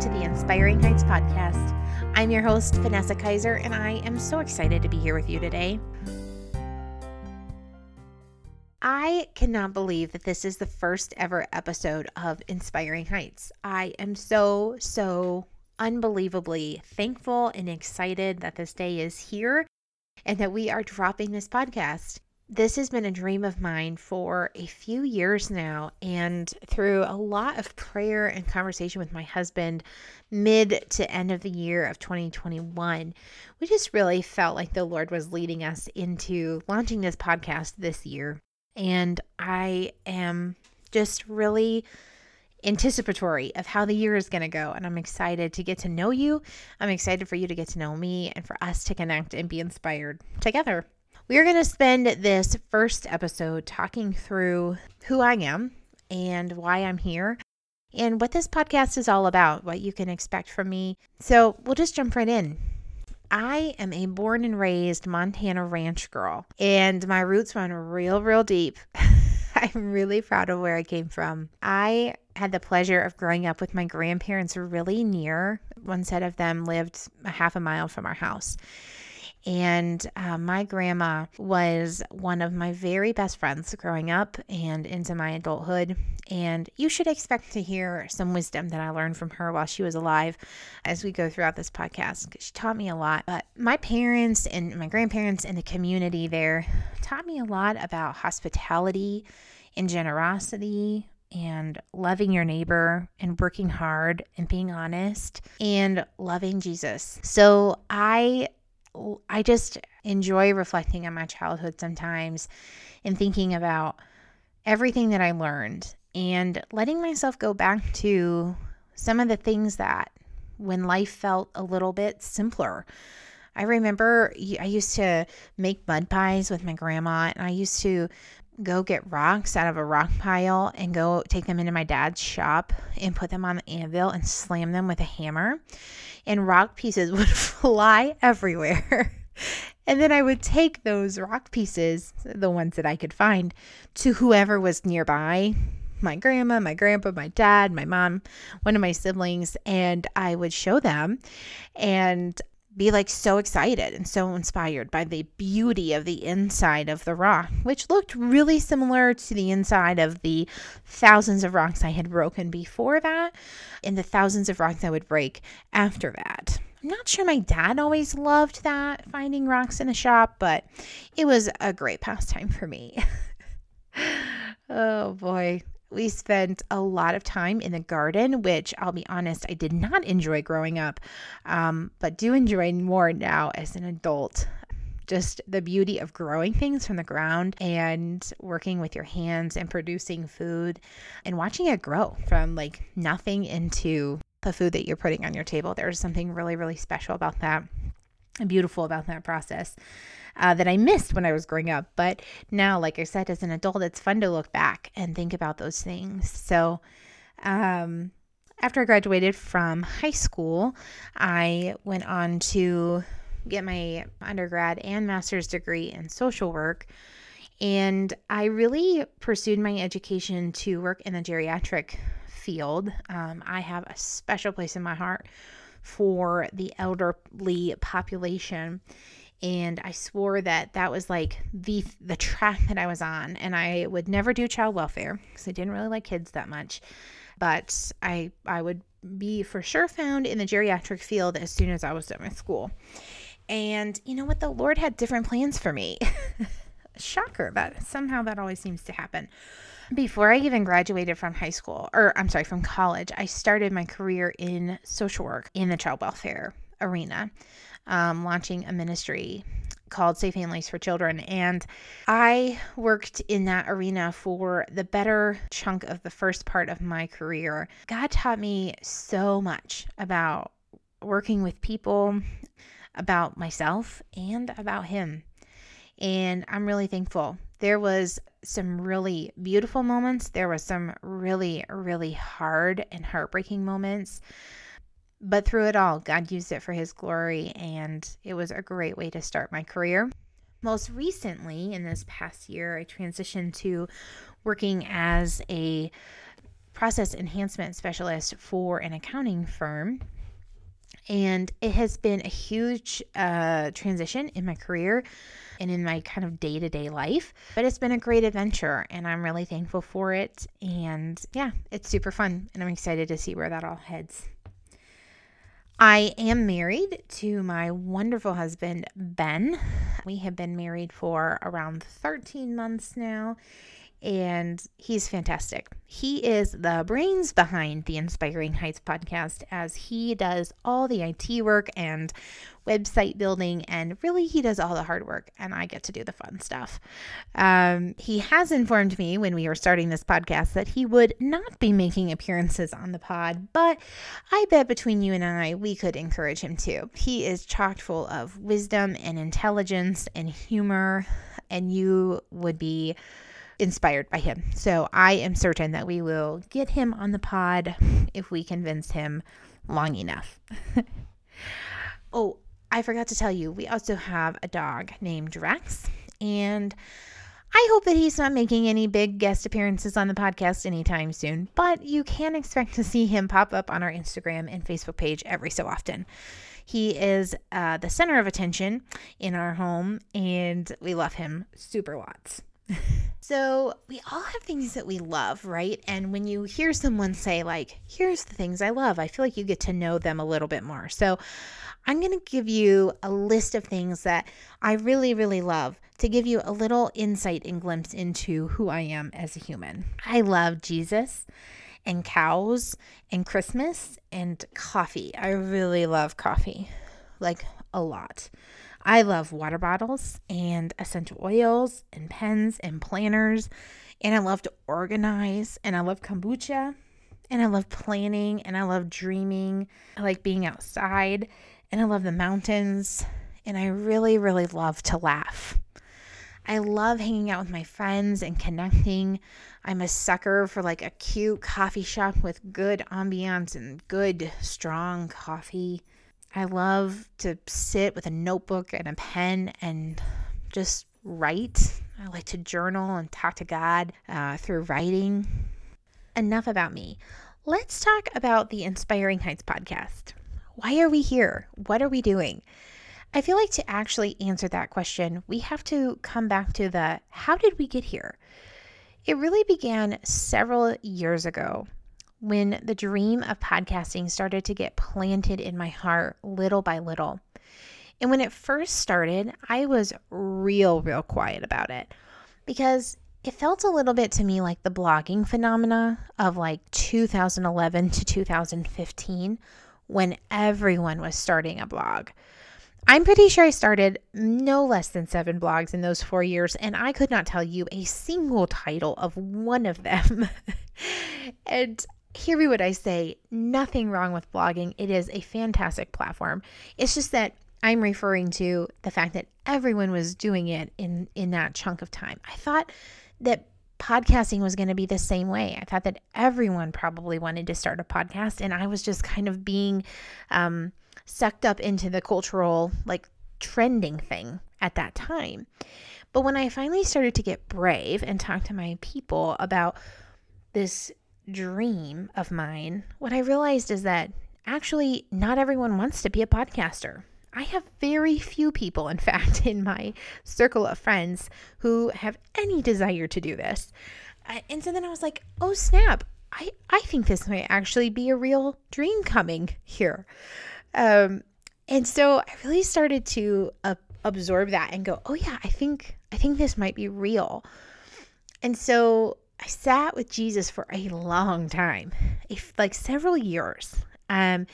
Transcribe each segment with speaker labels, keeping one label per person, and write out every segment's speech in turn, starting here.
Speaker 1: to the Inspiring Heights podcast. I'm your host, Vanessa Kaiser, and I am so excited to be here with you today. I cannot believe that this is the first ever episode of Inspiring Heights. I am so, so unbelievably thankful and excited that this day is here and that we are dropping this podcast this has been a dream of mine for a few years now. And through a lot of prayer and conversation with my husband, mid to end of the year of 2021, we just really felt like the Lord was leading us into launching this podcast this year. And I am just really anticipatory of how the year is going to go. And I'm excited to get to know you. I'm excited for you to get to know me and for us to connect and be inspired together. We are going to spend this first episode talking through who I am and why I'm here and what this podcast is all about, what you can expect from me. So we'll just jump right in. I am a born and raised Montana ranch girl, and my roots run real, real deep. I'm really proud of where I came from. I had the pleasure of growing up with my grandparents really near. One set of them lived a half a mile from our house. And uh, my grandma was one of my very best friends growing up and into my adulthood. And you should expect to hear some wisdom that I learned from her while she was alive as we go throughout this podcast. She taught me a lot. But my parents and my grandparents and the community there taught me a lot about hospitality and generosity and loving your neighbor and working hard and being honest and loving Jesus. So I I just enjoy reflecting on my childhood sometimes and thinking about everything that I learned and letting myself go back to some of the things that when life felt a little bit simpler. I remember I used to make mud pies with my grandma, and I used to go get rocks out of a rock pile and go take them into my dad's shop and put them on the anvil and slam them with a hammer. And rock pieces would fly everywhere. and then I would take those rock pieces, the ones that I could find, to whoever was nearby my grandma, my grandpa, my dad, my mom, one of my siblings, and I would show them. And be like so excited and so inspired by the beauty of the inside of the rock, which looked really similar to the inside of the thousands of rocks I had broken before that and the thousands of rocks I would break after that. I'm not sure my dad always loved that, finding rocks in a shop, but it was a great pastime for me. oh boy, we spent a lot of time in the garden, which I'll be honest, I did not enjoy growing up, um, but do enjoy more now as an adult. Just the beauty of growing things from the ground and working with your hands and producing food and watching it grow from like nothing into the food that you're putting on your table. There's something really, really special about that and beautiful about that process uh, that I missed when I was growing up. But now, like I said, as an adult, it's fun to look back and think about those things. So, um, after I graduated from high school, I went on to get my undergrad and master's degree in social work. And I really pursued my education to work in the geriatric field. Um, I have a special place in my heart for the elderly population and I swore that that was like the the track that I was on and I would never do child welfare because I didn't really like kids that much but I I would be for sure found in the geriatric field as soon as I was done with school. And you know what? The Lord had different plans for me. Shocker but somehow that always seems to happen. Before I even graduated from high school or I'm sorry from college I started my career in social work in the child welfare arena um, launching a ministry called Safe Families for Children. And I worked in that arena for the better chunk of the first part of my career. God taught me so much about working with people, about myself, and about Him. And I'm really thankful. There was some really beautiful moments. There was some really, really hard and heartbreaking moments. But through it all, God used it for His glory, and it was a great way to start my career. Most recently, in this past year, I transitioned to working as a process enhancement specialist for an accounting firm. And it has been a huge uh, transition in my career and in my kind of day to day life. But it's been a great adventure and I'm really thankful for it. And yeah, it's super fun and I'm excited to see where that all heads. I am married to my wonderful husband, Ben. We have been married for around 13 months now, and he's fantastic. He is the brains behind the Inspiring Heights podcast as he does all the IT work and website building, and really he does all the hard work, and I get to do the fun stuff. Um, he has informed me when we were starting this podcast that he would not be making appearances on the pod, but I bet between you and I, we could encourage him to. He is chock full of wisdom and intelligence and humor, and you would be inspired by him. So I am certain that we will get him on the pod if we convince him long enough. oh, I forgot to tell you, we also have a dog named Rex, and I hope that he's not making any big guest appearances on the podcast anytime soon, but you can expect to see him pop up on our Instagram and Facebook page every so often. He is uh, the center of attention in our home, and we love him super lots. so, we all have things that we love, right? And when you hear someone say, like, here's the things I love, I feel like you get to know them a little bit more. So, I'm going to give you a list of things that I really, really love to give you a little insight and glimpse into who I am as a human. I love Jesus and cows and Christmas and coffee. I really love coffee, like a lot. I love water bottles and essential oils and pens and planners. And I love to organize and I love kombucha and I love planning and I love dreaming. I like being outside and I love the mountains and I really, really love to laugh. I love hanging out with my friends and connecting. I'm a sucker for like a cute coffee shop with good ambiance and good, strong coffee. I love to sit with a notebook and a pen and just write. I like to journal and talk to God uh, through writing. Enough about me. Let's talk about the Inspiring Heights podcast. Why are we here? What are we doing? I feel like to actually answer that question, we have to come back to the how did we get here? It really began several years ago when the dream of podcasting started to get planted in my heart little by little. And when it first started, I was real, real quiet about it because it felt a little bit to me like the blogging phenomena of like 2011 to 2015 when everyone was starting a blog. I'm pretty sure I started no less than seven blogs in those four years, and I could not tell you a single title of one of them. and hear me what I say nothing wrong with blogging. It is a fantastic platform. It's just that I'm referring to the fact that everyone was doing it in in that chunk of time. I thought that podcasting was going to be the same way. I thought that everyone probably wanted to start a podcast, and I was just kind of being um, sucked up into the cultural like trending thing at that time. But when I finally started to get brave and talk to my people about this dream of mine, what I realized is that actually not everyone wants to be a podcaster. I have very few people, in fact, in my circle of friends who have any desire to do this. Uh, and so then I was like, oh snap, I, I think this might actually be a real dream coming here. Um, and so I really started to uh, absorb that and go, oh yeah, I think I think this might be real. And so I sat with Jesus for a long time, if like several years, um,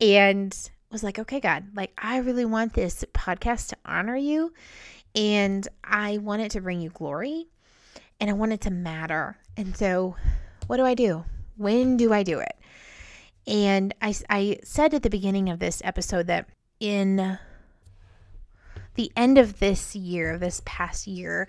Speaker 1: and was like, okay, God, like I really want this podcast to honor you, and I want it to bring you glory, and I want it to matter. And so, what do I do? When do I do it? And I, I said at the beginning of this episode that in the end of this year, this past year,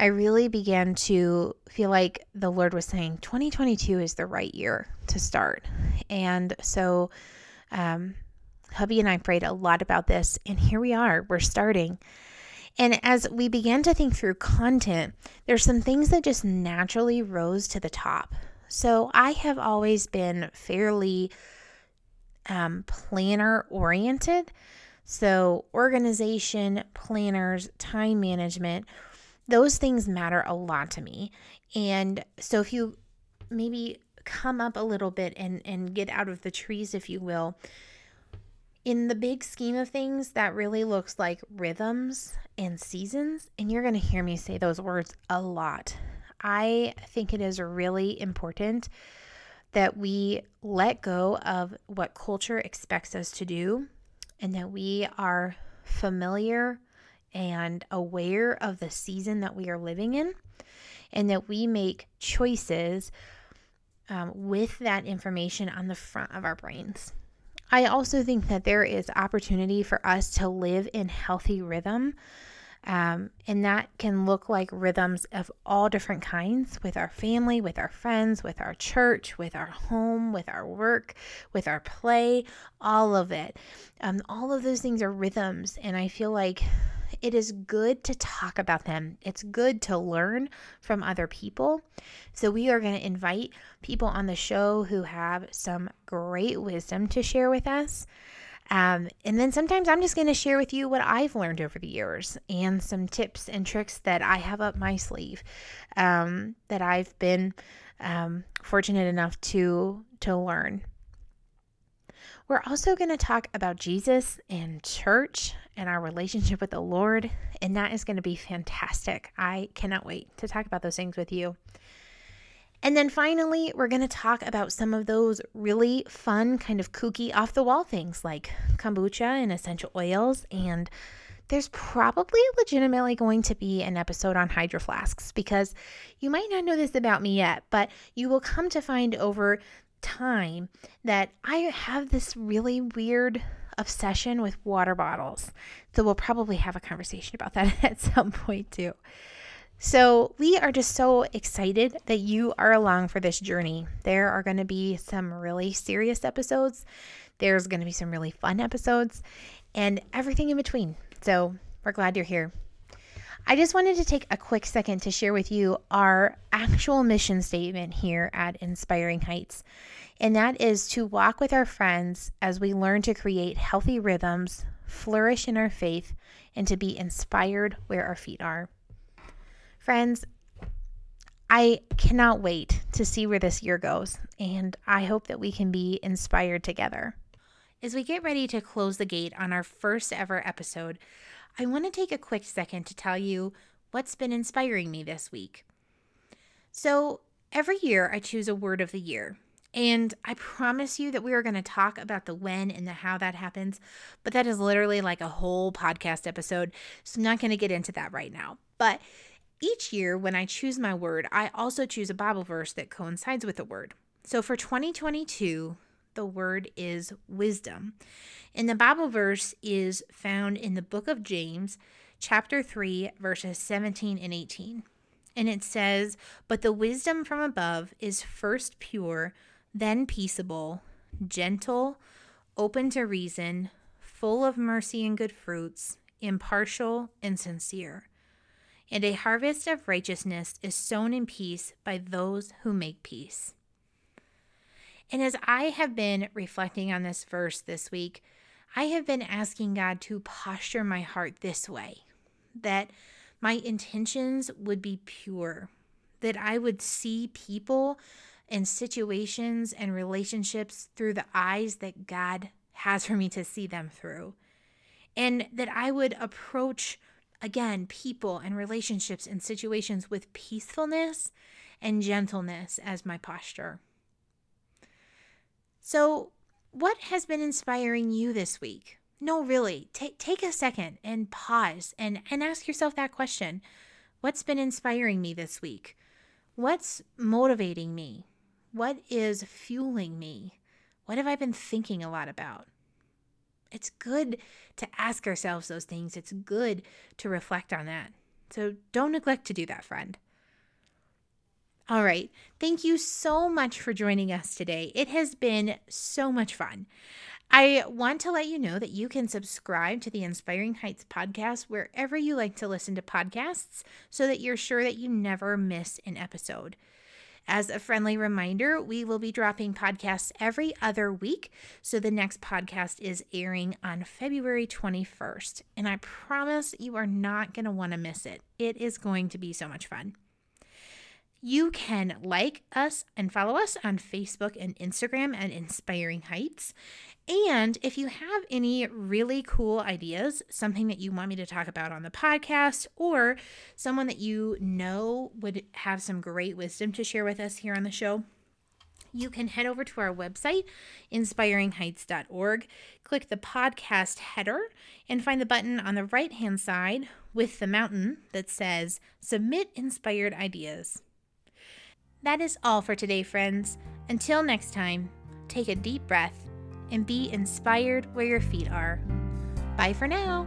Speaker 1: I really began to feel like the Lord was saying 2022 is the right year to start. And so, um, hubby and I prayed a lot about this, and here we are, we're starting. And as we began to think through content, there's some things that just naturally rose to the top So I have always been fairly um, planner oriented. So, organization, planners, time management, those things matter a lot to me. And so, if you maybe come up a little bit and, and get out of the trees, if you will, in the big scheme of things, that really looks like rhythms and seasons. And you're going to hear me say those words a lot. I think it is really important that we let go of what culture expects us to do and that we are familiar and aware of the season that we are living in and that we make choices um, with that information on the front of our brains. I also think that there is opportunity for us to live in healthy rhythm um, and that can look like rhythms of all different kinds with our family, with our friends, with our church, with our home, with our work, with our play, all of it. Um, all of those things are rhythms. And I feel like it is good to talk about them. It's good to learn from other people. So, we are going to invite people on the show who have some great wisdom to share with us. Um, and then sometimes I'm just going to share with you what I've learned over the years and some tips and tricks that I have up my sleeve um, that I've been um, fortunate enough to to learn. We're also going to talk about Jesus and church and our relationship with the Lord, and that is going to be fantastic. I cannot wait to talk about those things with you. And then finally, we're going to talk about some of those really fun, kind of kooky, off the wall things like kombucha and essential oils. And there's probably legitimately going to be an episode on hydro flasks because you might not know this about me yet, but you will come to find over time that I have this really weird obsession with water bottles. So we'll probably have a conversation about that at some point too. So, we are just so excited that you are along for this journey. There are going to be some really serious episodes, there's going to be some really fun episodes, and everything in between. So, we're glad you're here. I just wanted to take a quick second to share with you our actual mission statement here at Inspiring Heights. And that is to walk with our friends as we learn to create healthy rhythms, flourish in our faith, and to be inspired where our feet are. Friends, I cannot wait to see where this year goes, and I hope that we can be inspired together. As we get ready to close the gate on our first ever episode, I want to take a quick second to tell you what's been inspiring me this week. So, every year I choose a word of the year, and I promise you that we are going to talk about the when and the how that happens, but that is literally like a whole podcast episode, so I'm not going to get into that right now. But each year, when I choose my word, I also choose a Bible verse that coincides with the word. So for 2022, the word is wisdom. And the Bible verse is found in the book of James, chapter 3, verses 17 and 18. And it says, But the wisdom from above is first pure, then peaceable, gentle, open to reason, full of mercy and good fruits, impartial and sincere and a harvest of righteousness is sown in peace by those who make peace. And as I have been reflecting on this verse this week, I have been asking God to posture my heart this way that my intentions would be pure, that I would see people and situations and relationships through the eyes that God has for me to see them through, and that I would approach again, people and relationships and situations with peacefulness and gentleness as my posture. So, what has been inspiring you this week? No, really, take take a second and pause and, and ask yourself that question. What's been inspiring me this week? What's motivating me? What is fueling me? What have I been thinking a lot about? It's good to ask ourselves those things. It's good to reflect on that. So don't neglect to do that, friend. All right. Thank you so much for joining us today. It has been so much fun. I want to let you know that you can subscribe to the Inspiring Heights podcast wherever you like to listen to podcasts so that you're sure that you never miss an episode. As a friendly reminder, we will be dropping podcasts every other week. So the next podcast is airing on February 21st. And I promise you are not going to want to miss it. It is going to be so much fun. You can like us and follow us on Facebook and Instagram at Inspiring Heights. And if you have any really cool ideas, something that you want me to talk about on the podcast, or someone that you know would have some great wisdom to share with us here on the show, you can head over to our website, inspiringheights.org, click the podcast header, and find the button on the right hand side with the mountain that says Submit Inspired Ideas. That is all for today, friends. Until next time, take a deep breath and be inspired where your feet are. Bye for now.